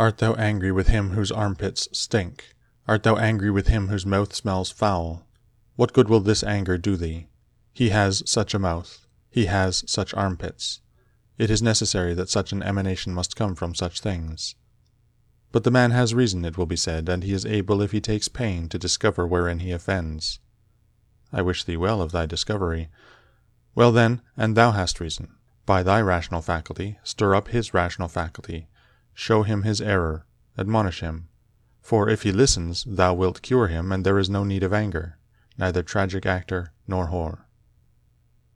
Art thou angry with him whose armpits stink? Art thou angry with him whose mouth smells foul? What good will this anger do thee? He has such a mouth, he has such armpits. It is necessary that such an emanation must come from such things. But the man has reason, it will be said, and he is able if he takes pain to discover wherein he offends. I wish thee well of thy discovery. Well then, and thou hast reason. By thy rational faculty, stir up his rational faculty, show him his error, admonish him. For if he listens, thou wilt cure him, and there is no need of anger, neither tragic actor nor whore.